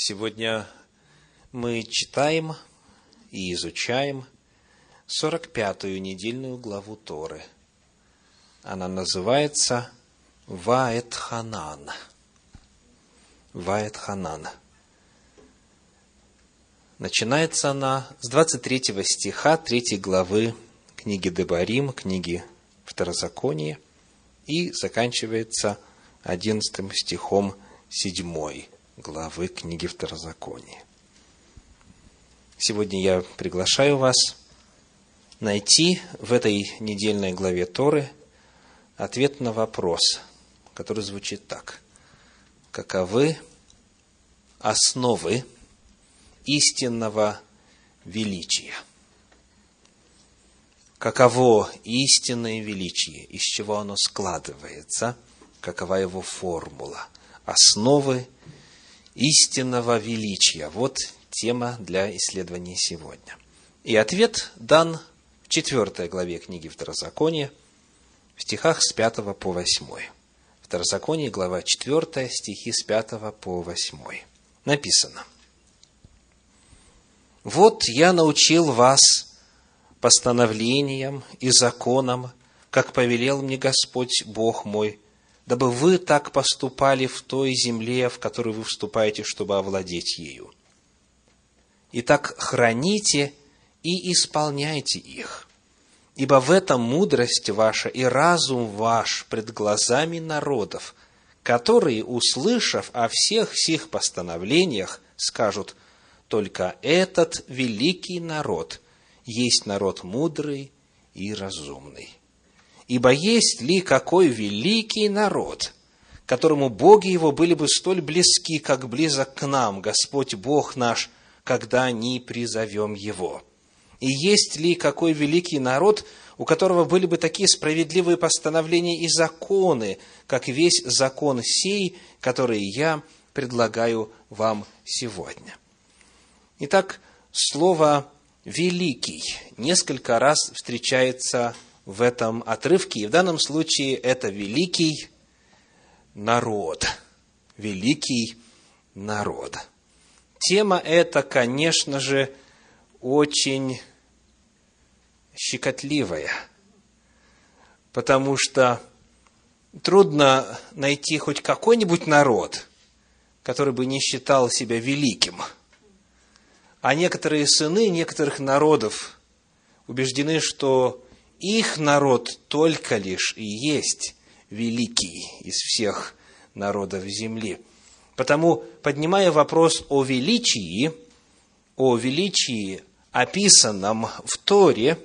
Сегодня мы читаем и изучаем 45-ю недельную главу Торы. Она называется Ваэт Ханан. Ваэт Ханан. Начинается она с 23 стиха 3 главы книги Дебарим, книги Второзакония, и заканчивается 11 стихом 7 главы книги Второзакония. Сегодня я приглашаю вас найти в этой недельной главе Торы ответ на вопрос, который звучит так. Каковы основы истинного величия? Каково истинное величие, из чего оно складывается, какова его формула, основы истинного величия. Вот тема для исследования сегодня. И ответ дан в четвертой главе книги Второзакония, в стихах с 5 по 8. Второзаконие, глава 4, стихи с 5 по 8. Написано. «Вот я научил вас постановлениям и законам, как повелел мне Господь Бог мой, дабы вы так поступали в той земле, в которую вы вступаете, чтобы овладеть ею. Итак, храните и исполняйте их, ибо в этом мудрость ваша и разум ваш пред глазами народов, которые, услышав о всех сих постановлениях, скажут, только этот великий народ есть народ мудрый и разумный. Ибо есть ли какой великий народ, которому боги его были бы столь близки, как близок к нам, Господь Бог наш, когда ни призовем его? И есть ли какой великий народ, у которого были бы такие справедливые постановления и законы, как весь закон сей, который я предлагаю вам сегодня? Итак, слово «великий» несколько раз встречается в этом отрывке. И в данном случае это великий народ. Великий народ. Тема эта, конечно же, очень щекотливая, потому что трудно найти хоть какой-нибудь народ, который бы не считал себя великим. А некоторые сыны некоторых народов убеждены, что их народ только лишь и есть великий из всех народов земли. Потому, поднимая вопрос о величии, о величии, описанном в Торе,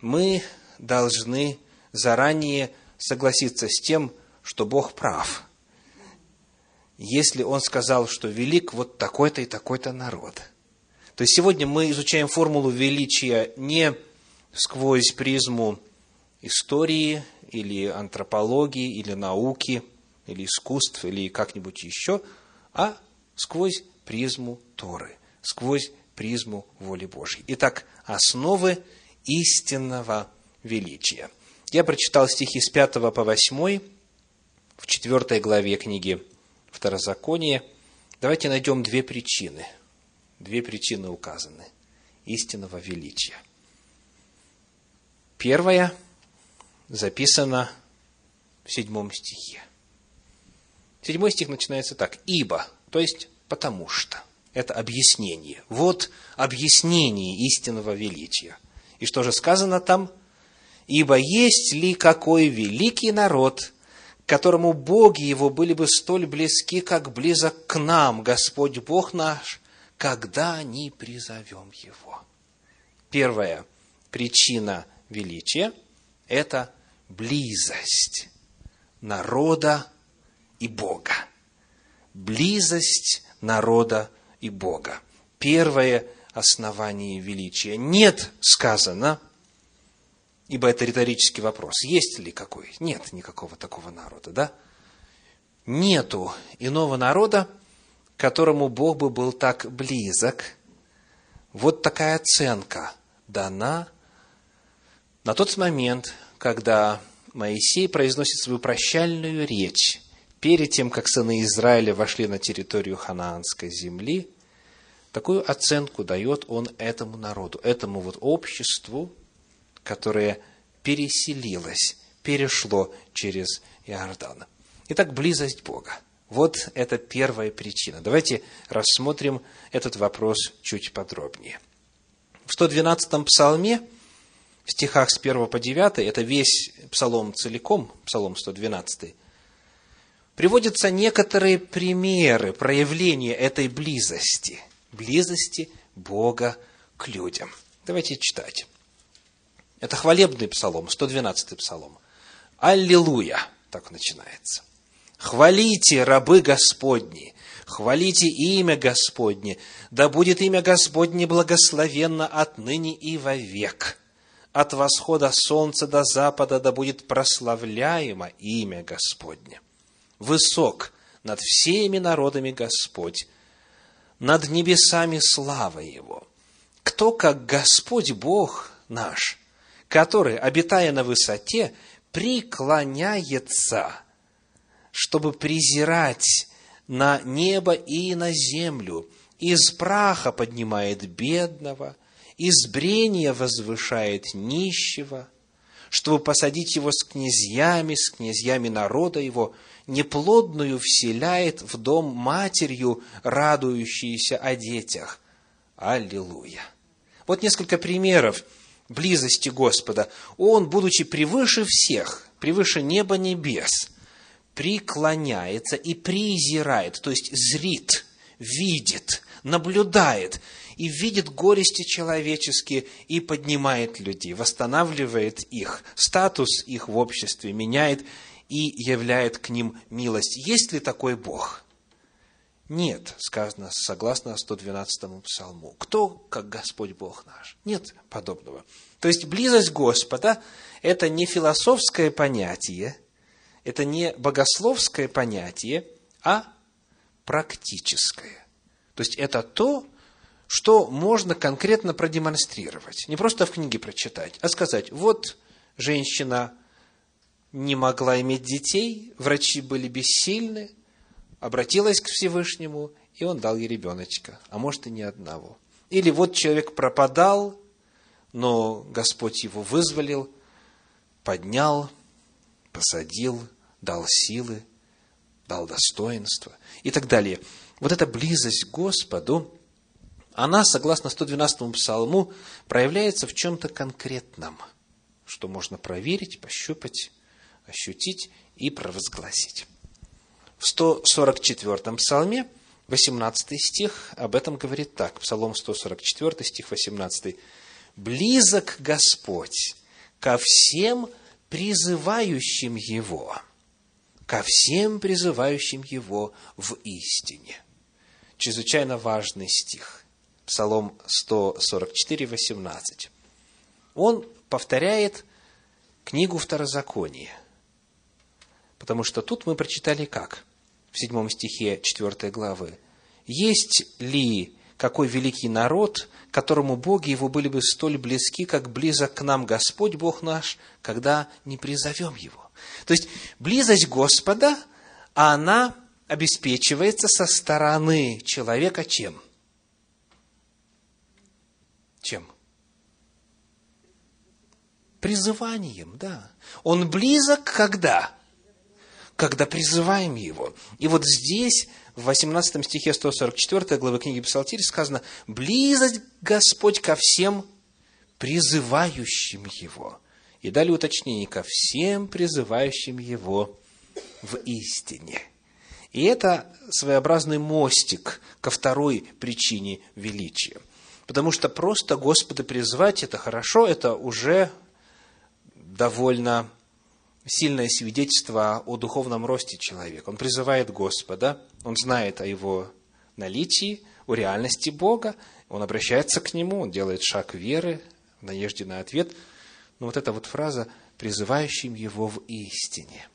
мы должны заранее согласиться с тем, что Бог прав. Если Он сказал, что велик вот такой-то и такой-то народ. То есть сегодня мы изучаем формулу величия не сквозь призму истории или антропологии, или науки, или искусств, или как-нибудь еще, а сквозь призму Торы, сквозь призму воли Божьей. Итак, основы истинного величия. Я прочитал стихи с 5 по 8 в 4 главе книги Второзакония. Давайте найдем две причины. Две причины указаны истинного величия. Первая записана в седьмом стихе. Седьмой стих начинается так. «Ибо», то есть «потому что». Это объяснение. Вот объяснение истинного величия. И что же сказано там? «Ибо есть ли какой великий народ, которому боги его были бы столь близки, как близок к нам, Господь Бог наш, когда не призовем его?» Первая причина – величие – это близость народа и Бога. Близость народа и Бога. Первое основание величия. Нет сказано, ибо это риторический вопрос, есть ли какой? Нет никакого такого народа, да? Нету иного народа, которому Бог бы был так близок. Вот такая оценка дана на тот момент, когда Моисей произносит свою прощальную речь перед тем, как сыны Израиля вошли на территорию ханаанской земли, такую оценку дает он этому народу, этому вот обществу, которое переселилось, перешло через Иордан. Итак, близость Бога. Вот это первая причина. Давайте рассмотрим этот вопрос чуть подробнее. В 112-м псалме, в стихах с 1 по 9, это весь псалом целиком, псалом 112, приводятся некоторые примеры проявления этой близости, близости Бога к людям. Давайте читать. Это хвалебный псалом, 112-й псалом. Аллилуйя, так начинается. Хвалите, рабы Господни, хвалите имя Господне, да будет имя Господне благословенно отныне и вовек. От восхода солнца до запада да будет прославляемо имя Господне. Высок над всеми народами Господь, над небесами слава Его. Кто, как Господь Бог наш, который, обитая на высоте, преклоняется – чтобы презирать на небо и на землю, из праха поднимает бедного, из брения возвышает нищего, чтобы посадить его с князьями, с князьями народа его, неплодную вселяет в дом матерью, радующуюся о детях. Аллилуйя! Вот несколько примеров близости Господа. Он, будучи превыше всех, превыше неба небес – преклоняется и презирает, то есть зрит, видит, наблюдает и видит горести человеческие и поднимает людей, восстанавливает их, статус их в обществе меняет и являет к ним милость. Есть ли такой Бог? Нет, сказано согласно 112 псалму. Кто, как Господь Бог наш? Нет подобного. То есть близость Господа – это не философское понятие – это не богословское понятие, а практическое. То есть это то, что можно конкретно продемонстрировать. Не просто в книге прочитать, а сказать, вот женщина не могла иметь детей, врачи были бессильны, обратилась к Всевышнему, и он дал ей ребеночка, а может и не одного. Или вот человек пропадал, но Господь его вызволил, поднял, посадил, дал силы, дал достоинство и так далее. Вот эта близость к Господу, она, согласно 112 псалму, проявляется в чем-то конкретном, что можно проверить, пощупать, ощутить и провозгласить. В 144 псалме, 18 стих, об этом говорит так. Псалом 144, стих 18. «Близок Господь ко всем призывающим Его» ко всем призывающим Его в истине. Чрезвычайно важный стих. Псалом 144, 18. Он повторяет книгу Второзакония. Потому что тут мы прочитали как? В седьмом стихе 4 главы. «Есть ли какой великий народ, которому боги его были бы столь близки, как близок к нам Господь Бог наш, когда не призовем его?» То есть близость Господа, она обеспечивается со стороны человека чем? Чем? Призыванием, да. Он близок когда? Когда призываем его. И вот здесь, в 18 стихе 144 главы книги Псалтирь сказано, близость Господь ко всем призывающим его. И дали уточнение ко всем призывающим его в истине. И это своеобразный мостик ко второй причине величия. Потому что просто Господа призвать – это хорошо, это уже довольно сильное свидетельство о духовном росте человека. Он призывает Господа, он знает о его наличии, о реальности Бога, он обращается к Нему, он делает шаг веры в надежде на ответ – но вот эта вот фраза «призывающим его в истине»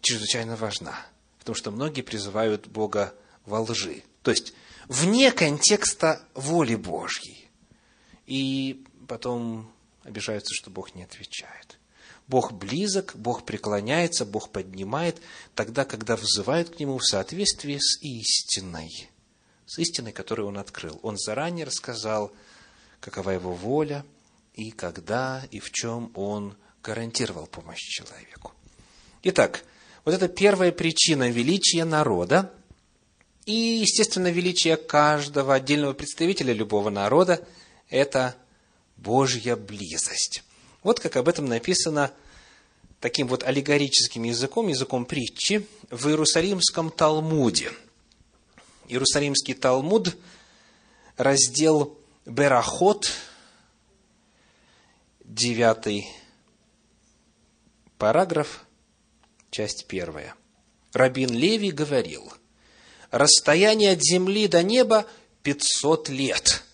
чрезвычайно важна, потому что многие призывают Бога во лжи, то есть вне контекста воли Божьей. И потом обижаются, что Бог не отвечает. Бог близок, Бог преклоняется, Бог поднимает, тогда, когда взывают к Нему в соответствии с истиной, с истиной, которую Он открыл. Он заранее рассказал, какова Его воля, и когда, и в чем Он гарантировал помощь человеку. Итак, вот это первая причина величия народа и, естественно, величие каждого отдельного представителя любого народа – это Божья близость. Вот как об этом написано таким вот аллегорическим языком, языком притчи, в Иерусалимском Талмуде. Иерусалимский Талмуд, раздел Берахот, девятый параграф, часть первая. Рабин Леви говорил, расстояние от земли до неба 500 лет –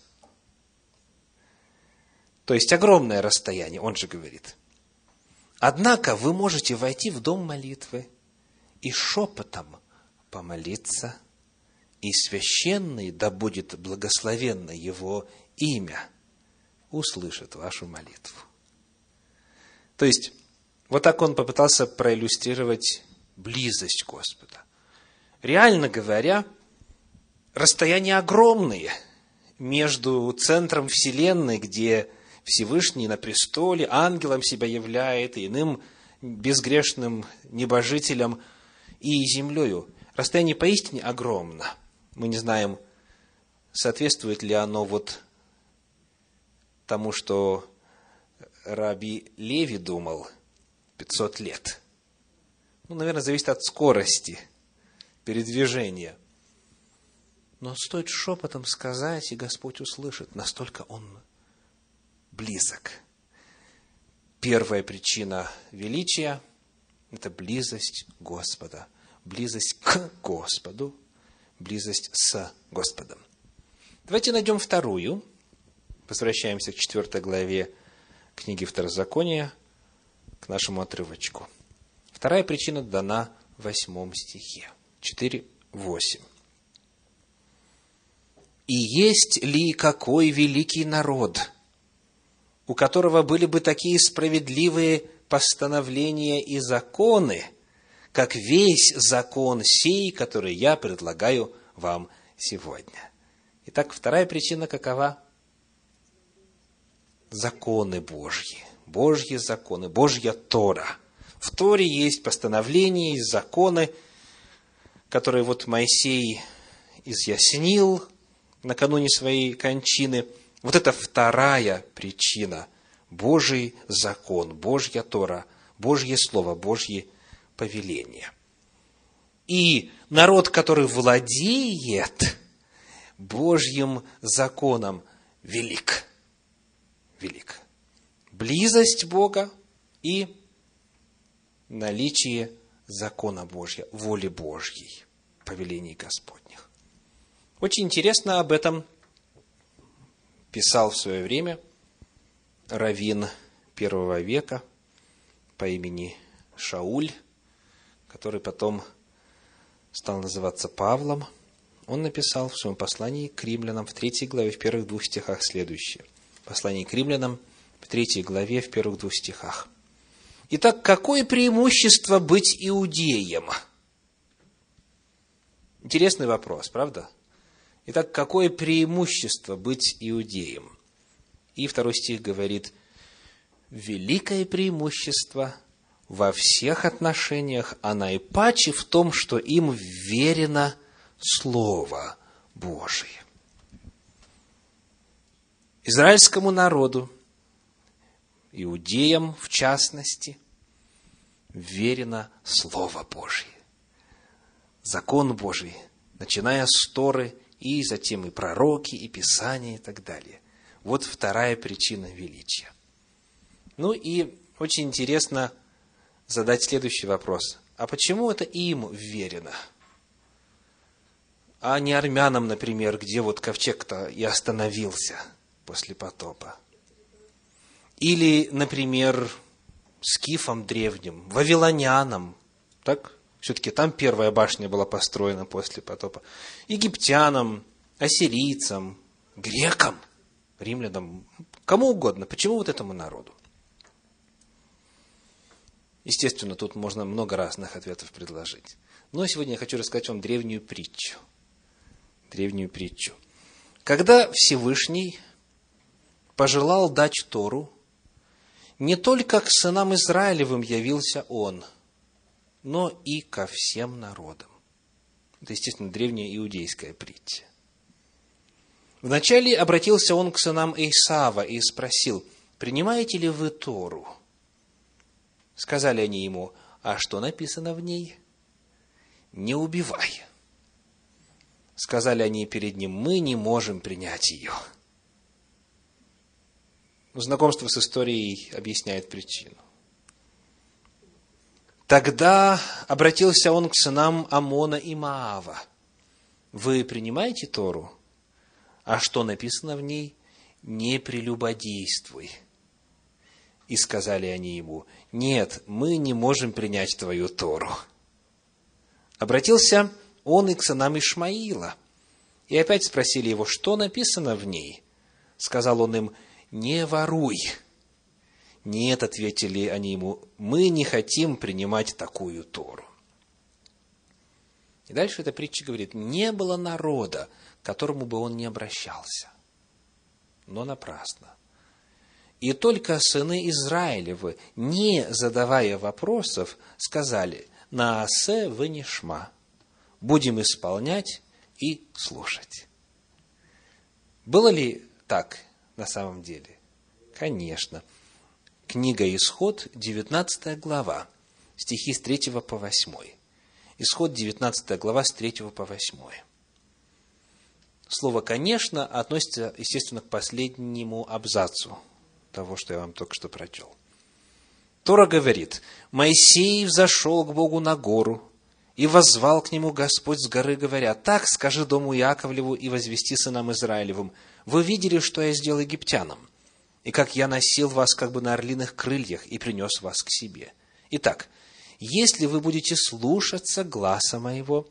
то есть огромное расстояние, он же говорит. Однако вы можете войти в дом молитвы и шепотом помолиться, и священный, да будет благословенно его имя, услышит вашу молитву. То есть, вот так он попытался проиллюстрировать близость Господа. Реально говоря, расстояния огромные между центром Вселенной, где Всевышний на престоле, ангелом себя являет, иным безгрешным небожителем, и землею. Расстояние поистине огромно. Мы не знаем, соответствует ли оно вот тому, что Раби Леви думал 500 лет. Ну, наверное, зависит от скорости передвижения. Но стоит шепотом сказать, и Господь услышит, настолько Он близок. Первая причина величия – это близость Господа, близость к Господу, близость с Господом. Давайте найдем вторую. Возвращаемся к четвертой главе книги Второзакония, к нашему отрывочку. Вторая причина дана в восьмом стихе. 4, 8. «И есть ли какой великий народ, у которого были бы такие справедливые постановления и законы, как весь закон сей, который я предлагаю вам сегодня. Итак, вторая причина какова? Законы Божьи. Божьи законы, Божья Тора. В Торе есть постановления и законы, которые вот Моисей изъяснил накануне своей кончины – вот это вторая причина. Божий закон, Божья Тора, Божье Слово, Божье повеление. И народ, который владеет Божьим законом, велик. Велик. Близость Бога и наличие закона Божьего, воли Божьей, повелений Господних. Очень интересно об этом писал в свое время раввин первого века по имени Шауль, который потом стал называться Павлом, он написал в своем послании к римлянам в третьей главе, в первых двух стихах следующее. Послание к римлянам в третьей главе, в первых двух стихах. Итак, какое преимущество быть иудеем? Интересный вопрос, правда? Итак, какое преимущество быть иудеем? И второй стих говорит, великое преимущество во всех отношениях, а наипаче в том, что им верено Слово Божие. Израильскому народу, иудеям в частности, верено Слово Божие. Закон Божий, начиная с Торы и затем и пророки, и Писания, и так далее. Вот вторая причина величия. Ну и очень интересно задать следующий вопрос. А почему это им верено? А не армянам, например, где вот ковчег-то и остановился после потопа? Или, например, скифам древним, вавилонянам, так? Все-таки там первая башня была построена после потопа. Египтянам, ассирийцам, грекам, римлянам, кому угодно. Почему вот этому народу? Естественно, тут можно много разных ответов предложить. Но сегодня я хочу рассказать вам древнюю притчу. Древнюю притчу. Когда Всевышний пожелал дать Тору, не только к сынам Израилевым явился Он, но и ко всем народам. Это, естественно, древняя иудейская притча. Вначале обратился он к сынам Исава и спросил, «Принимаете ли вы Тору?» Сказали они ему, «А что написано в ней?» «Не убивай». Сказали они перед ним, «Мы не можем принять ее». Знакомство с историей объясняет причину. Тогда обратился он к сынам Амона и Маава. Вы принимаете Тору? А что написано в ней? Не прелюбодействуй. И сказали они ему, нет, мы не можем принять твою Тору. Обратился он и к сынам Ишмаила. И опять спросили его, что написано в ней? Сказал он им, не воруй. Нет, ответили они ему, мы не хотим принимать такую Тору. И дальше эта притча говорит, не было народа, к которому бы он не обращался. Но напрасно. И только сыны Израилевы, не задавая вопросов, сказали, «Наасе вынешма, будем исполнять и слушать». Было ли так на самом деле? Конечно. Книга Исход, 19 глава, стихи с 3 по 8. Исход, 19 глава, с 3 по 8. Слово «конечно» относится, естественно, к последнему абзацу того, что я вам только что прочел. Тора говорит, «Моисей взошел к Богу на гору, и воззвал к нему Господь с горы, говоря, «Так скажи дому Яковлеву и возвести сынам Израилевым, вы видели, что я сделал египтянам, и как я носил вас как бы на орлиных крыльях и принес вас к себе. Итак, если вы будете слушаться гласа моего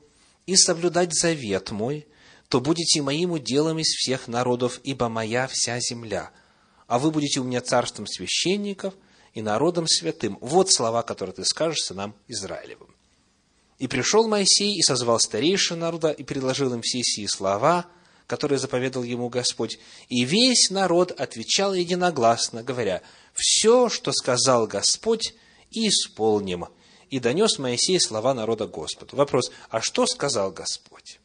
и соблюдать завет мой, то будете моим уделом из всех народов, ибо моя вся земля. А вы будете у меня царством священников и народом святым. Вот слова, которые ты скажешь сынам Израилевым. И пришел Моисей и созвал старейшин народа и предложил им все сии слова – которые заповедал ему Господь. И весь народ отвечал единогласно, говоря, «Все, что сказал Господь, исполним». И донес Моисей слова народа Господу. Вопрос, а что сказал Господь?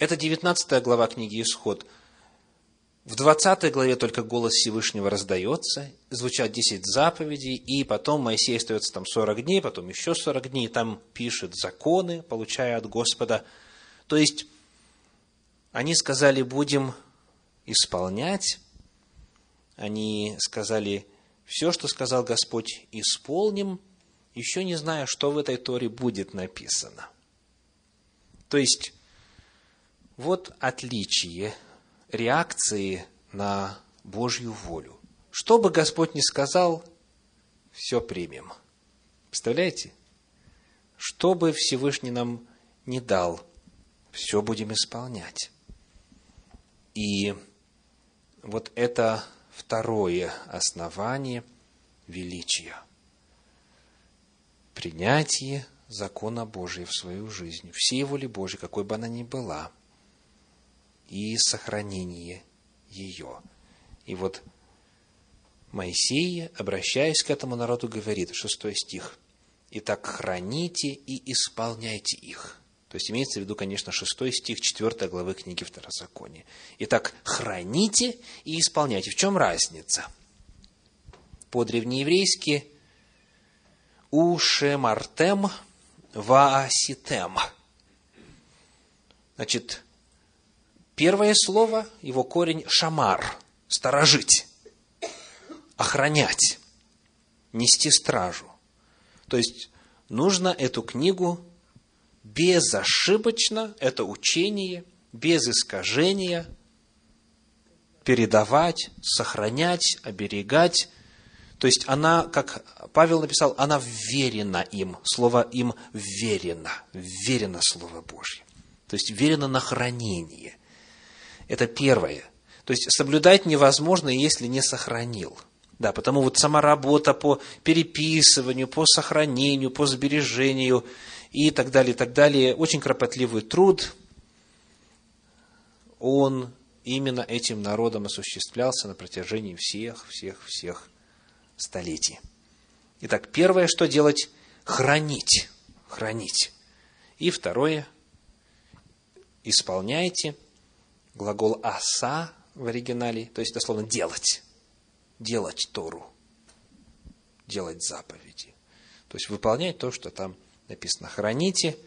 Это 19 глава книги Исход. В 20 главе только голос Всевышнего раздается, звучат 10 заповедей, и потом Моисей остается там 40 дней, потом еще 40 дней, там пишет законы, получая от Господа. То есть, они сказали, будем исполнять. Они сказали, все, что сказал Господь, исполним, еще не зная, что в этой Торе будет написано. То есть, вот отличие реакции на Божью волю. Что бы Господь ни сказал, все примем. Представляете? Что бы Всевышний нам не дал, все будем исполнять. И вот это второе основание величия. Принятие закона Божия в свою жизнь, всей воли Божьей, какой бы она ни была, и сохранение ее. И вот Моисей, обращаясь к этому народу, говорит, шестой стих, «Итак, храните и исполняйте их, то есть имеется в виду, конечно, 6 стих 4 главы книги Второзакония. Итак, храните и исполняйте. В чем разница? По-древнееврейски ушемартем вааситем. Значит, первое слово, его корень шамар, сторожить, охранять, нести стражу. То есть, нужно эту книгу безошибочно это учение, без искажения, передавать, сохранять, оберегать. То есть она, как Павел написал, она верена им. Слово им верено. Верено Слово Божье. То есть верено на хранение. Это первое. То есть соблюдать невозможно, если не сохранил. Да, потому вот сама работа по переписыванию, по сохранению, по сбережению и так далее, и так далее, очень кропотливый труд, он именно этим народом осуществлялся на протяжении всех, всех, всех столетий. Итак, первое, что делать? Хранить. Хранить. И второе, исполняйте. Глагол аса в оригинале, то есть дословно делать делать Тору, делать заповеди. То есть выполнять то, что там написано. Храните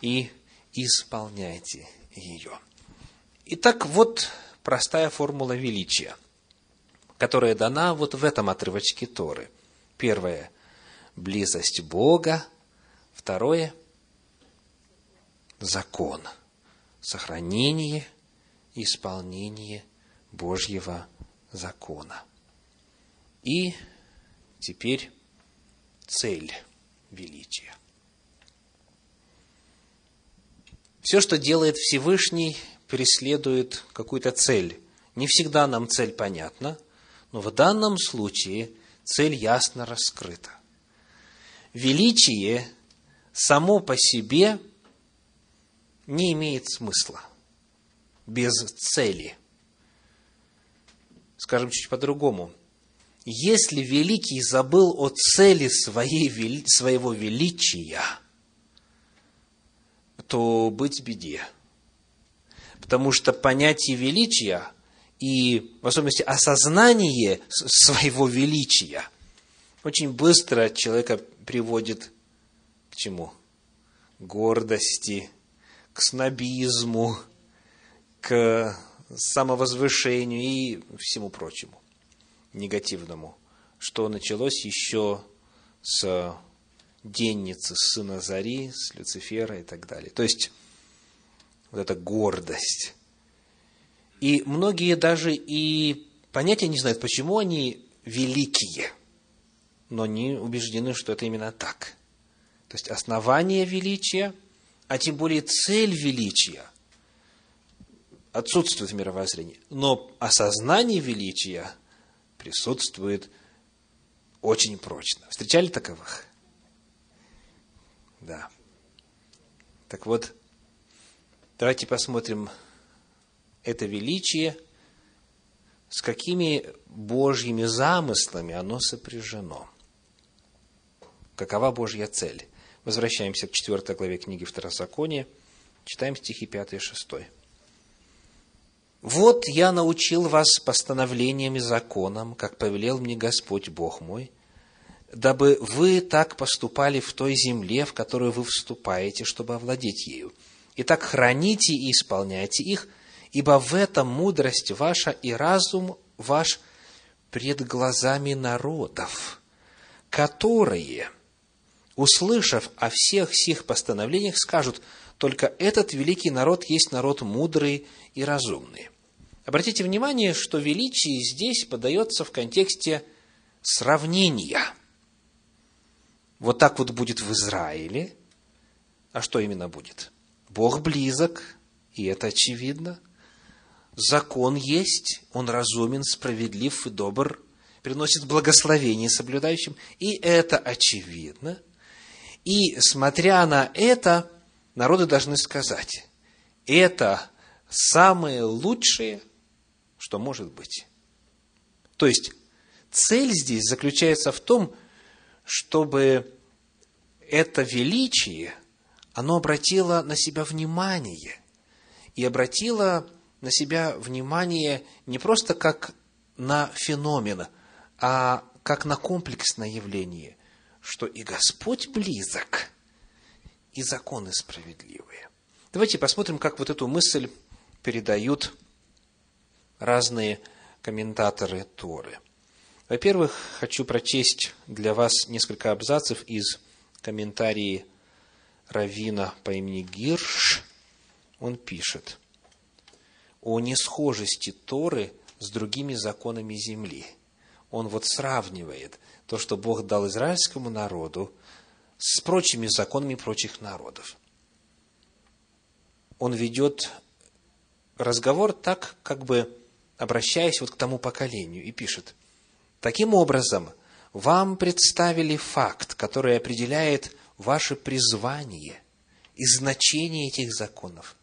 и исполняйте ее. Итак, вот простая формула величия, которая дана вот в этом отрывочке Торы. Первое – близость Бога. Второе – закон, сохранение исполнение Божьего закона. И теперь цель величия. Все, что делает Всевышний, преследует какую-то цель. Не всегда нам цель понятна, но в данном случае цель ясно раскрыта. Величие само по себе не имеет смысла без цели – скажем чуть по-другому. Если великий забыл о цели своей, своего величия, то быть беде. Потому что понятие величия и, в особенности, осознание своего величия очень быстро человека приводит к чему? К гордости, к снобизму, к самовозвышению и всему прочему негативному, что началось еще с денницы сына Зари, с Люцифера и так далее. То есть, вот эта гордость. И многие даже и понятия не знают, почему они великие, но не убеждены, что это именно так. То есть, основание величия, а тем более цель величия – отсутствует в мировоззрении. Но осознание величия присутствует очень прочно. Встречали таковых? Да. Так вот, давайте посмотрим это величие, с какими Божьими замыслами оно сопряжено. Какова Божья цель? Возвращаемся к 4 главе книги Второзакония, читаем стихи 5 и 6. Вот я научил вас постановлениями и законам, как повелел мне Господь Бог мой, дабы вы так поступали в той земле, в которую вы вступаете, чтобы овладеть ею. Итак, храните и исполняйте их, ибо в этом мудрость ваша и разум ваш пред глазами народов, которые, услышав о всех сих постановлениях, скажут – только этот великий народ есть народ мудрый и разумный. Обратите внимание, что величие здесь подается в контексте сравнения. Вот так вот будет в Израиле. А что именно будет? Бог близок, и это очевидно. Закон есть, он разумен, справедлив и добр, приносит благословение соблюдающим, и это очевидно. И смотря на это, народы должны сказать, это самое лучшее, что может быть. То есть, цель здесь заключается в том, чтобы это величие, оно обратило на себя внимание. И обратило на себя внимание не просто как на феномен, а как на комплексное явление, что и Господь близок – и законы справедливые. Давайте посмотрим, как вот эту мысль передают разные комментаторы Торы. Во-первых, хочу прочесть для вас несколько абзацев из комментарии Равина по имени Гирш. Он пишет о несхожести Торы с другими законами земли. Он вот сравнивает то, что Бог дал израильскому народу, с прочими законами прочих народов. Он ведет разговор так, как бы обращаясь вот к тому поколению, и пишет, Таким образом, вам представили факт, который определяет ваше призвание и значение этих законов,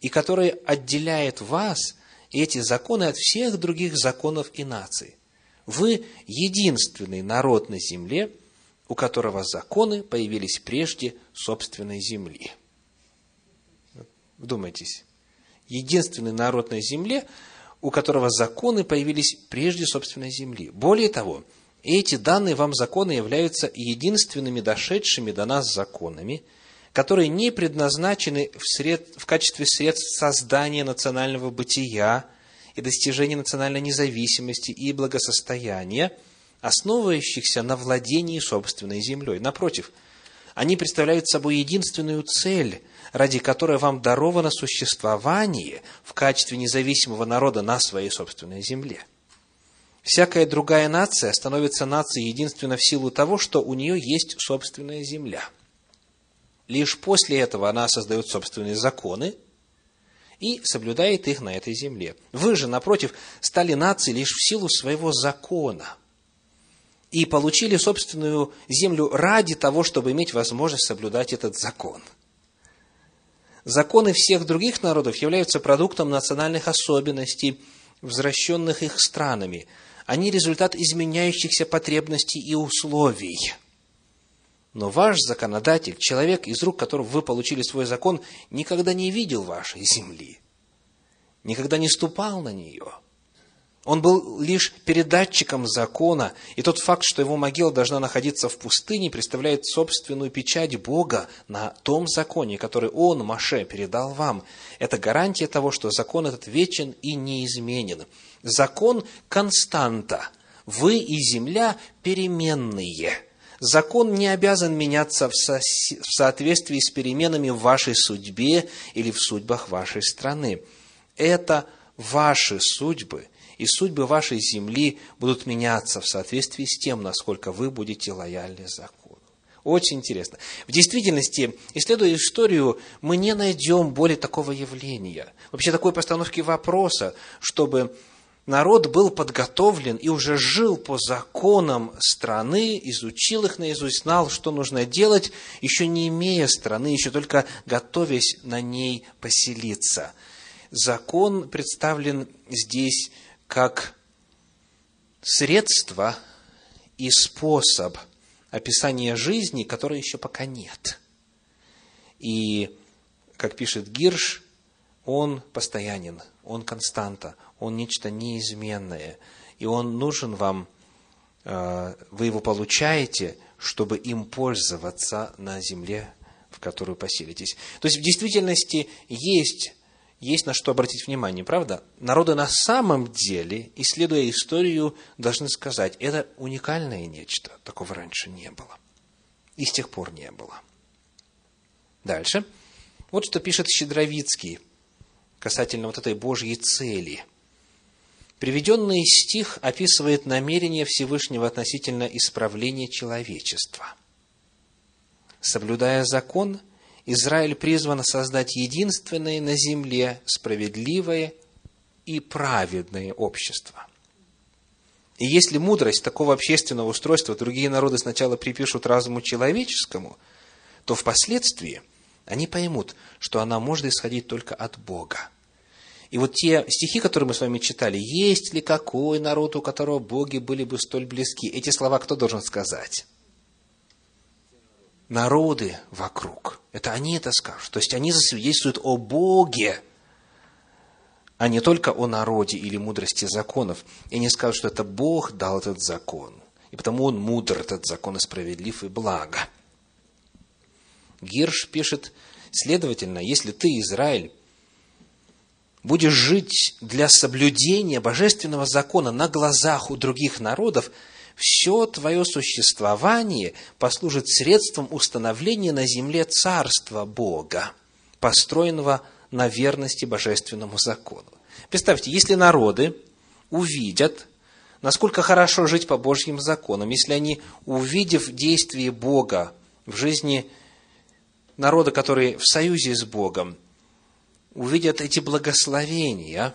и который отделяет вас, эти законы, от всех других законов и наций. Вы единственный народ на земле, у которого законы появились прежде собственной земли. Вдумайтесь. Единственный народ на земле, у которого законы появились прежде собственной земли. Более того, эти данные вам законы являются единственными дошедшими до нас законами, которые не предназначены в, сред... в качестве средств создания национального бытия и достижения национальной независимости и благосостояния, основывающихся на владении собственной землей. Напротив, они представляют собой единственную цель, ради которой вам даровано существование в качестве независимого народа на своей собственной земле – Всякая другая нация становится нацией единственно в силу того, что у нее есть собственная земля. Лишь после этого она создает собственные законы и соблюдает их на этой земле. Вы же, напротив, стали нацией лишь в силу своего закона и получили собственную землю ради того, чтобы иметь возможность соблюдать этот закон. Законы всех других народов являются продуктом национальных особенностей, возвращенных их странами – они результат изменяющихся потребностей и условий. Но ваш законодатель, человек, из рук которого вы получили свой закон, никогда не видел вашей земли, никогда не ступал на нее – он был лишь передатчиком закона, и тот факт, что его могила должна находиться в пустыне, представляет собственную печать Бога на том законе, который Он, Маше, передал вам. Это гарантия того, что закон этот вечен и неизменен. Закон – константа. Вы и земля – переменные. Закон не обязан меняться в, со- в соответствии с переменами в вашей судьбе или в судьбах вашей страны. Это ваши судьбы – и судьбы вашей земли будут меняться в соответствии с тем, насколько вы будете лояльны закону. Очень интересно. В действительности, исследуя историю, мы не найдем более такого явления, вообще такой постановки вопроса, чтобы народ был подготовлен и уже жил по законам страны, изучил их наизусть, знал, что нужно делать, еще не имея страны, еще только готовясь на ней поселиться. Закон представлен здесь как средство и способ описания жизни, которой еще пока нет. И, как пишет Гирш, он постоянен, он константа, он нечто неизменное, и он нужен вам, э, вы его получаете, чтобы им пользоваться на земле, в которую поселитесь. То есть, в действительности есть есть на что обратить внимание, правда? Народы на самом деле, исследуя историю, должны сказать, это уникальное нечто, такого раньше не было. И с тех пор не было. Дальше. Вот что пишет Щедровицкий касательно вот этой Божьей цели. Приведенный стих описывает намерение Всевышнего относительно исправления человечества. Соблюдая закон, Израиль призван создать единственное на земле справедливое и праведное общество. И если мудрость такого общественного устройства другие народы сначала припишут разуму человеческому, то впоследствии они поймут, что она может исходить только от Бога. И вот те стихи, которые мы с вами читали, есть ли какой народ, у которого боги были бы столь близки, эти слова кто должен сказать? Народы вокруг. Это они это скажут. То есть они засвидетельствуют о Боге, а не только о народе или мудрости законов. И они скажут, что это Бог дал этот закон. И потому он мудр, этот закон, и справедлив, и благо. Гирш пишет, следовательно, если ты, Израиль, будешь жить для соблюдения божественного закона на глазах у других народов, все твое существование послужит средством установления на земле Царства Бога, построенного на верности божественному закону. Представьте, если народы увидят, насколько хорошо жить по Божьим законам, если они, увидев действие Бога в жизни народа, который в союзе с Богом, увидят эти благословения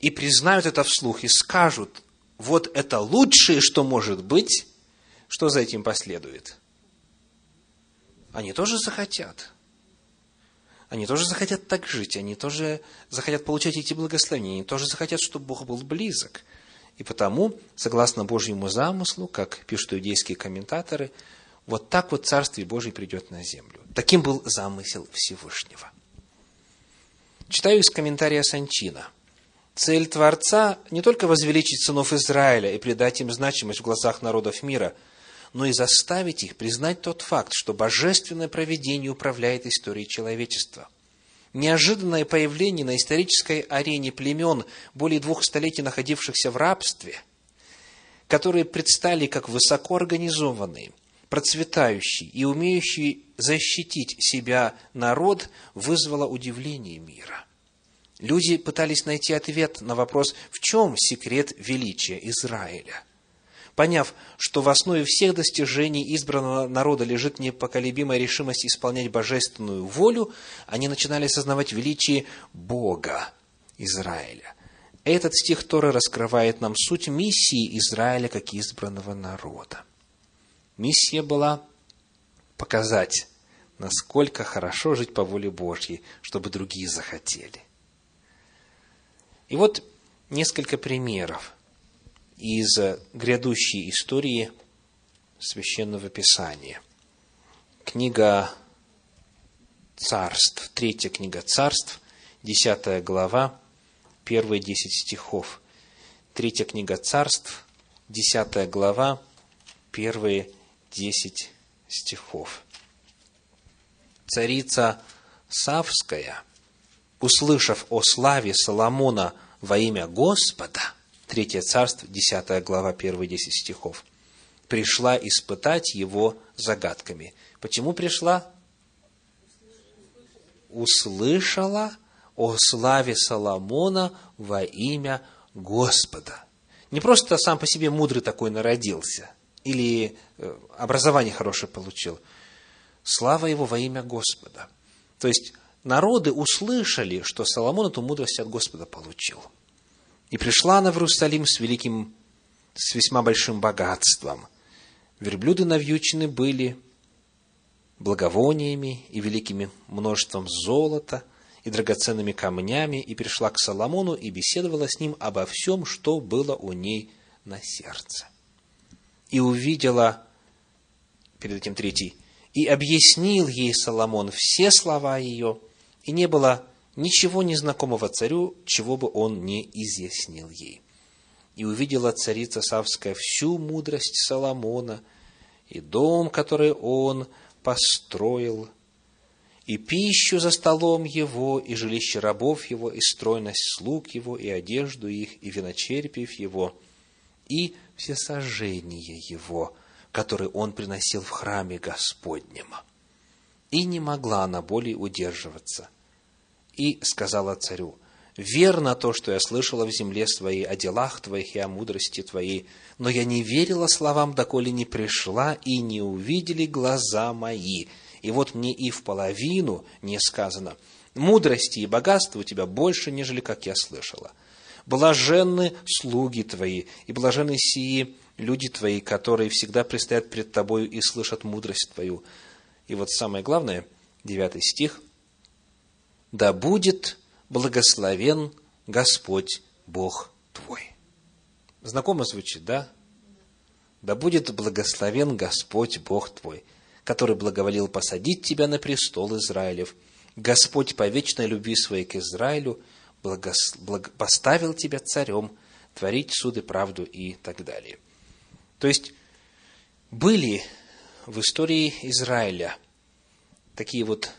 и признают это вслух и скажут, вот это лучшее, что может быть, что за этим последует? Они тоже захотят. Они тоже захотят так жить, они тоже захотят получать эти благословения, они тоже захотят, чтобы Бог был близок. И потому, согласно Божьему замыслу, как пишут иудейские комментаторы, вот так вот Царствие Божие придет на землю. Таким был замысел Всевышнего. Читаю из комментария Санчина. Цель Творца не только возвеличить сынов Израиля и придать им значимость в глазах народов мира, но и заставить их признать тот факт, что божественное проведение управляет историей человечества. Неожиданное появление на исторической арене племен, более двух столетий находившихся в рабстве, которые предстали как высокоорганизованные, процветающий и умеющий защитить себя народ, вызвало удивление мира. Люди пытались найти ответ на вопрос, в чем секрет величия Израиля. Поняв, что в основе всех достижений избранного народа лежит непоколебимая решимость исполнять божественную волю, они начинали осознавать величие Бога Израиля. Этот стих Торы раскрывает нам суть миссии Израиля как избранного народа. Миссия была показать, насколько хорошо жить по воле Божьей, чтобы другие захотели. И вот несколько примеров из грядущей истории Священного Писания. Книга Царств, третья книга Царств, десятая глава, первые десять стихов. Третья книга Царств, десятая глава, первые десять стихов. Царица Савская, услышав о славе Соломона во имя Господа, Третье царство, 10 глава, первые 10 стихов, пришла испытать его загадками. Почему пришла? Услышала о славе Соломона во имя Господа. Не просто сам по себе мудрый такой народился, или э, образование хорошее получил. Слава его во имя Господа. То есть, народы услышали, что Соломон эту мудрость от Господа получил. И пришла она в Иерусалим с великим, с весьма большим богатством. Верблюды навьючены были благовониями и великими множеством золота и драгоценными камнями, и пришла к Соломону и беседовала с ним обо всем, что было у ней на сердце и увидела, перед этим третий, и объяснил ей Соломон все слова ее, и не было ничего незнакомого царю, чего бы он не изъяснил ей. И увидела царица Савская всю мудрость Соломона, и дом, который он построил, и пищу за столом его, и жилище рабов его, и стройность слуг его, и одежду их, и виночерпиев его, и всесожжение его, которое он приносил в храме Господнем. И не могла она более удерживаться. И сказала царю, верно то, что я слышала в земле своей о делах твоих и о мудрости твоей, но я не верила словам, доколе не пришла и не увидели глаза мои. И вот мне и в половину не сказано, мудрости и богатства у тебя больше, нежели как я слышала. Блаженны слуги твои, и блаженны сии люди твои, которые всегда предстоят пред тобою и слышат мудрость твою. И вот самое главное, девятый стих. Да будет благословен Господь Бог твой. Знакомо звучит, да? Да будет благословен Господь Бог твой, который благоволил посадить тебя на престол Израилев. Господь по вечной любви своей к Израилю – благос... благ... поставил тебя царем, творить суды, правду и так далее. То есть, были в истории Израиля такие вот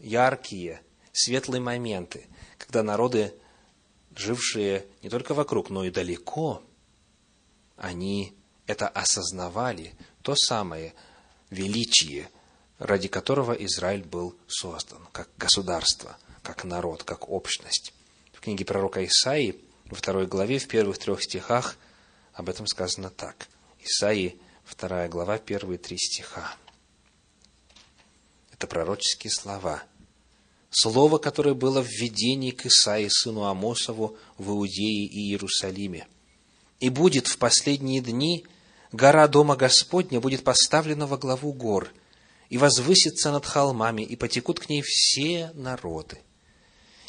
яркие, светлые моменты, когда народы, жившие не только вокруг, но и далеко, они это осознавали, то самое величие, ради которого Израиль был создан, как государство, как народ, как общность книге пророка Исаии, во второй главе, в первых трех стихах, об этом сказано так. Исаии, вторая глава, первые три стиха. Это пророческие слова. Слово, которое было в видении к Исаии, сыну Амосову, в Иудее и Иерусалиме. И будет в последние дни гора Дома Господня будет поставлена во главу гор, и возвысится над холмами, и потекут к ней все народы.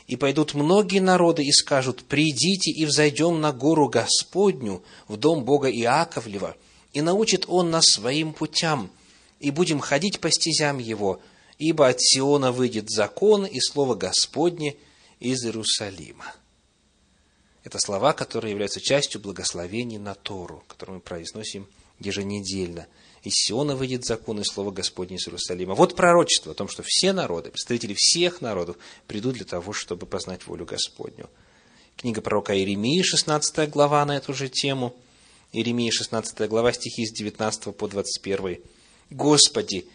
И пойдут многие народы и скажут, «Придите и взойдем на гору Господню, в дом Бога Иаковлева, и научит Он нас своим путям, и будем ходить по стезям Его, ибо от Сиона выйдет закон и слово Господне из Иерусалима». Это слова, которые являются частью благословений на Тору, которые мы произносим еженедельно. Из Сиона выйдет закон и слово Господне из Иерусалима. Вот пророчество о том, что все народы, представители всех народов, придут для того, чтобы познать волю Господню. Книга пророка Иеремии, 16 глава на эту же тему. Иеремия, 16 глава, стихи с 19 по 21. «Господи,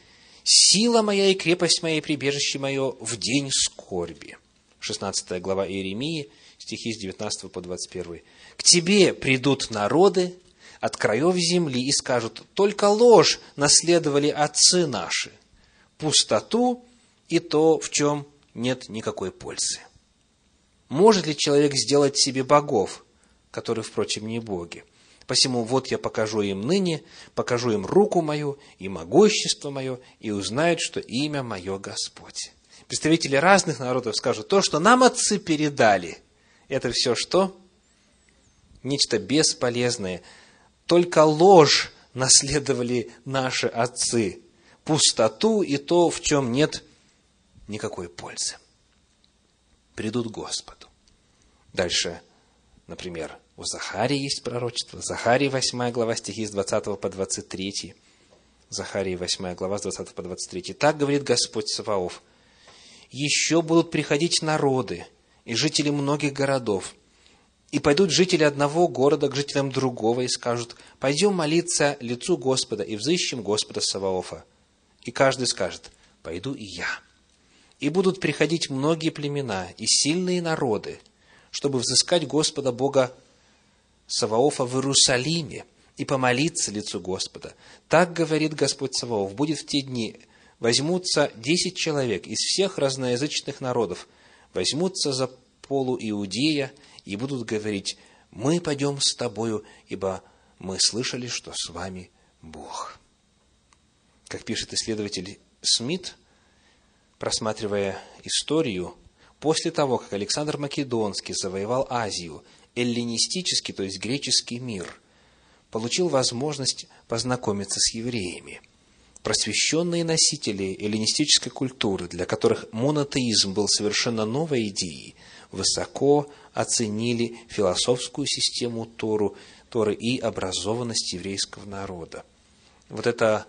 сила моя и крепость моя и прибежище мое в день скорби». 16 глава Иеремии, стихи с 19 по 21. «К тебе придут народы от краев земли и скажут, только ложь наследовали отцы наши, пустоту и то, в чем нет никакой пользы». Может ли человек сделать себе богов, которые, впрочем, не боги? Посему вот я покажу им ныне, покажу им руку мою и могущество мое, и узнают, что имя мое Господь. Представители разных народов скажут, то, что нам отцы передали – это все что? Нечто бесполезное. Только ложь наследовали наши отцы. Пустоту и то, в чем нет никакой пользы. Придут Господу. Дальше, например, у Захарии есть пророчество. Захарии 8 глава, стихи с 20 по 23. Захарии 8 глава, с 20 по 23. Так говорит Господь Саваоф. Еще будут приходить народы, и жители многих городов. И пойдут жители одного города к жителям другого и скажут, пойдем молиться лицу Господа и взыщем Господа Саваофа. И каждый скажет, пойду и я. И будут приходить многие племена и сильные народы, чтобы взыскать Господа Бога Саваофа в Иерусалиме и помолиться лицу Господа. Так говорит Господь Саваоф, будет в те дни, возьмутся десять человек из всех разноязычных народов – возьмутся за полу Иудея и будут говорить, мы пойдем с тобою, ибо мы слышали, что с вами Бог. Как пишет исследователь Смит, просматривая историю, после того, как Александр Македонский завоевал Азию, эллинистический, то есть греческий мир, получил возможность познакомиться с евреями – просвещенные носители эллинистической культуры, для которых монотеизм был совершенно новой идеей, высоко оценили философскую систему Тору, Торы и образованность еврейского народа. Вот эта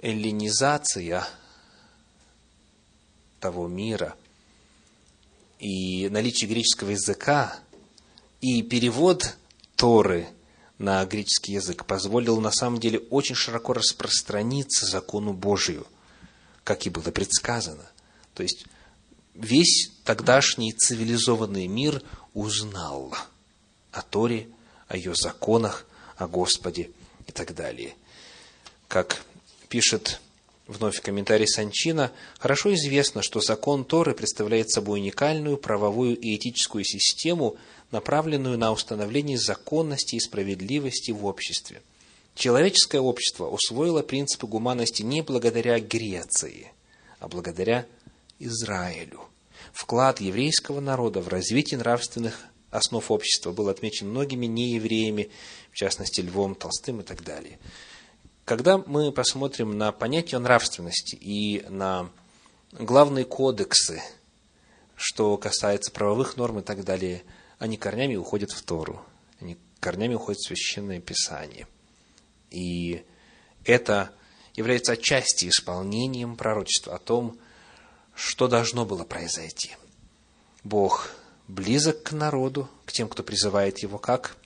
эллинизация того мира и наличие греческого языка и перевод Торы – на греческий язык позволил на самом деле очень широко распространиться закону Божию, как и было предсказано. То есть весь тогдашний цивилизованный мир узнал о Торе, о ее законах, о Господе и так далее. Как пишет вновь комментарий Санчина, хорошо известно, что закон Торы представляет собой уникальную правовую и этическую систему – направленную на установление законности и справедливости в обществе. Человеческое общество усвоило принципы гуманности не благодаря Греции, а благодаря Израилю. Вклад еврейского народа в развитие нравственных основ общества был отмечен многими неевреями, в частности Львом Толстым и так далее. Когда мы посмотрим на понятие нравственности и на главные кодексы, что касается правовых норм и так далее – они корнями уходят в Тору, они корнями уходят в Священное Писание. И это является отчасти исполнением пророчества о том, что должно было произойти. Бог близок к народу, к тем, кто призывает его как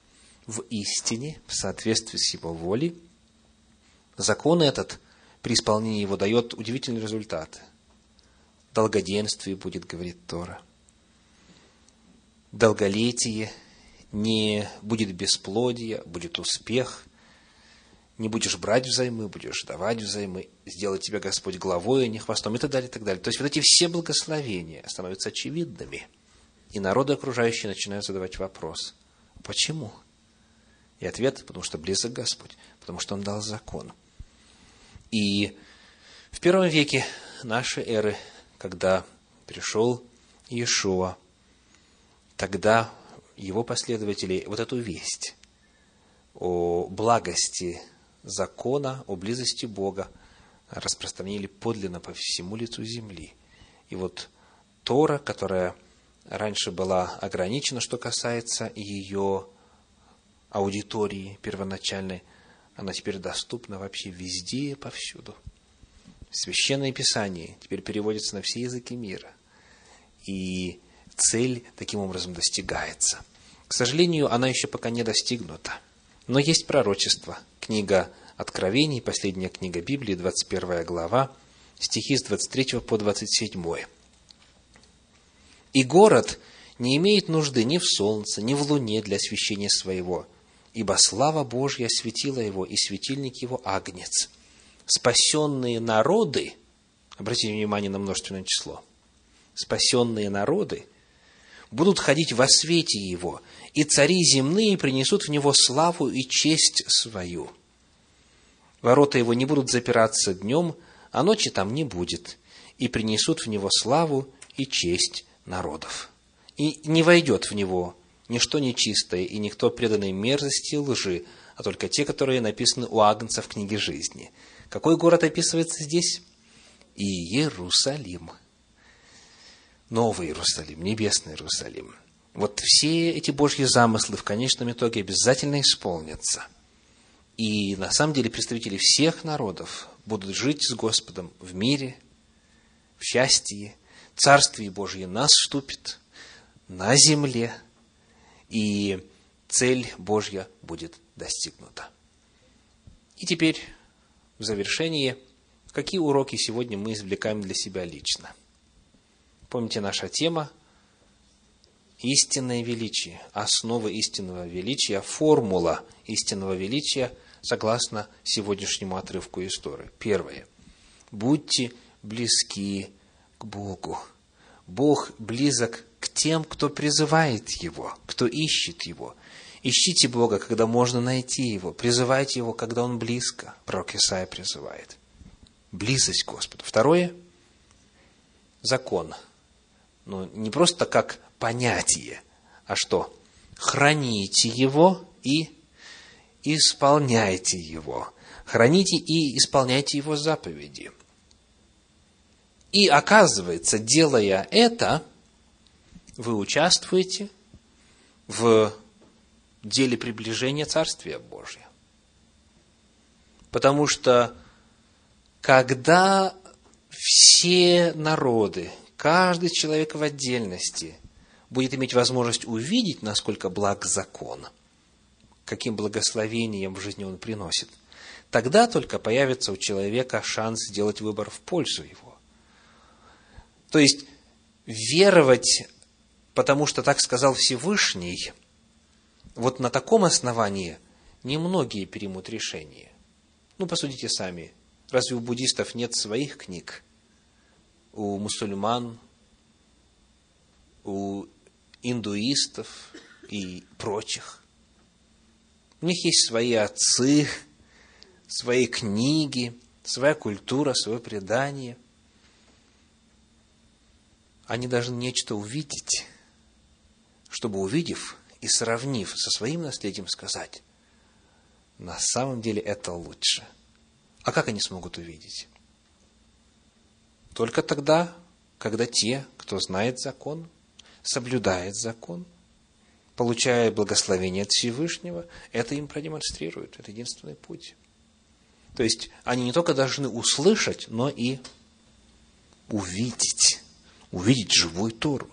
в истине, в соответствии с его волей. Закон этот при исполнении его дает удивительный результат. Долгоденствие будет, говорит Тора – долголетие, не будет бесплодия, будет успех, не будешь брать взаймы, будешь давать взаймы, сделать тебя Господь главой, а не хвостом, и так далее, и так далее. То есть, вот эти все благословения становятся очевидными. И народы окружающие начинают задавать вопрос, почему? И ответ, потому что близок Господь, потому что Он дал закон. И в первом веке нашей эры, когда пришел Иешуа, тогда его последователи вот эту весть о благости закона, о близости Бога распространили подлинно по всему лицу земли. И вот Тора, которая раньше была ограничена, что касается ее аудитории первоначальной, она теперь доступна вообще везде и повсюду. Священное Писание теперь переводится на все языки мира. И цель таким образом достигается. К сожалению, она еще пока не достигнута. Но есть пророчество. Книга Откровений, последняя книга Библии, 21 глава, стихи с 23 по 27. «И город не имеет нужды ни в солнце, ни в луне для освещения своего, ибо слава Божья осветила его, и светильник его агнец. Спасенные народы, обратите внимание на множественное число, спасенные народы будут ходить во свете его, и цари земные принесут в него славу и честь свою. Ворота его не будут запираться днем, а ночи там не будет, и принесут в него славу и честь народов. И не войдет в него ничто нечистое и никто преданный мерзости и лжи, а только те, которые написаны у Агнца в книге жизни. Какой город описывается здесь? Иерусалим. Новый Иерусалим, небесный Иерусалим. Вот все эти Божьи замыслы в конечном итоге обязательно исполнятся. И на самом деле представители всех народов будут жить с Господом в мире, в счастье, Царствие Божье наступит на земле, и цель Божья будет достигнута. И теперь, в завершении, какие уроки сегодня мы извлекаем для себя лично – Помните, наша тема – истинное величие, основа истинного величия, формула истинного величия согласно сегодняшнему отрывку истории. Первое. Будьте близки к Богу. Бог близок к тем, кто призывает Его, кто ищет Его. Ищите Бога, когда можно найти Его. Призывайте Его, когда Он близко. Пророк Исаия призывает. Близость к Господу. Второе – закон – ну, не просто как понятие, а что? Храните его и исполняйте его. Храните и исполняйте его заповеди. И оказывается, делая это, вы участвуете в деле приближения Царствия Божия. Потому что когда все народы, каждый человек в отдельности будет иметь возможность увидеть, насколько благ закон, каким благословением в жизни он приносит, тогда только появится у человека шанс сделать выбор в пользу его. То есть, веровать, потому что так сказал Всевышний, вот на таком основании немногие примут решение. Ну, посудите сами, разве у буддистов нет своих книг? У мусульман, у индуистов и прочих. У них есть свои отцы, свои книги, своя культура, свое предание. Они должны нечто увидеть, чтобы увидев и сравнив со своим наследием сказать, на самом деле это лучше. А как они смогут увидеть? Только тогда, когда те, кто знает закон, соблюдает закон, получая благословение от Всевышнего, это им продемонстрирует. Это единственный путь. То есть, они не только должны услышать, но и увидеть. Увидеть живую Тору.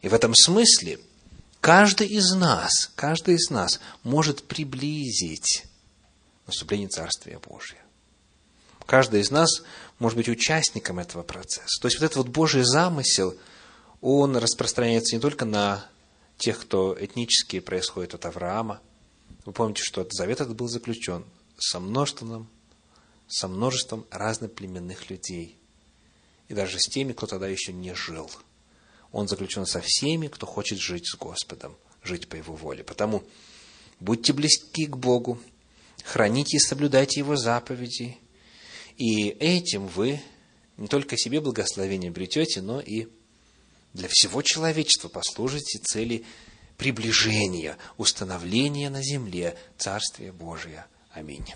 И в этом смысле каждый из нас, каждый из нас может приблизить наступление Царствия Божия. Каждый из нас может быть участником этого процесса. То есть вот этот вот Божий замысел, он распространяется не только на тех, кто этнически происходит от Авраама. Вы помните, что завет этот был заключен со множеством, со множеством разноплеменных людей. И даже с теми, кто тогда еще не жил. Он заключен со всеми, кто хочет жить с Господом, жить по Его воле. Потому будьте близки к Богу, храните и соблюдайте Его заповеди, и этим вы не только себе благословение обретете, но и для всего человечества послужите цели приближения, установления на земле Царствия Божия. Аминь.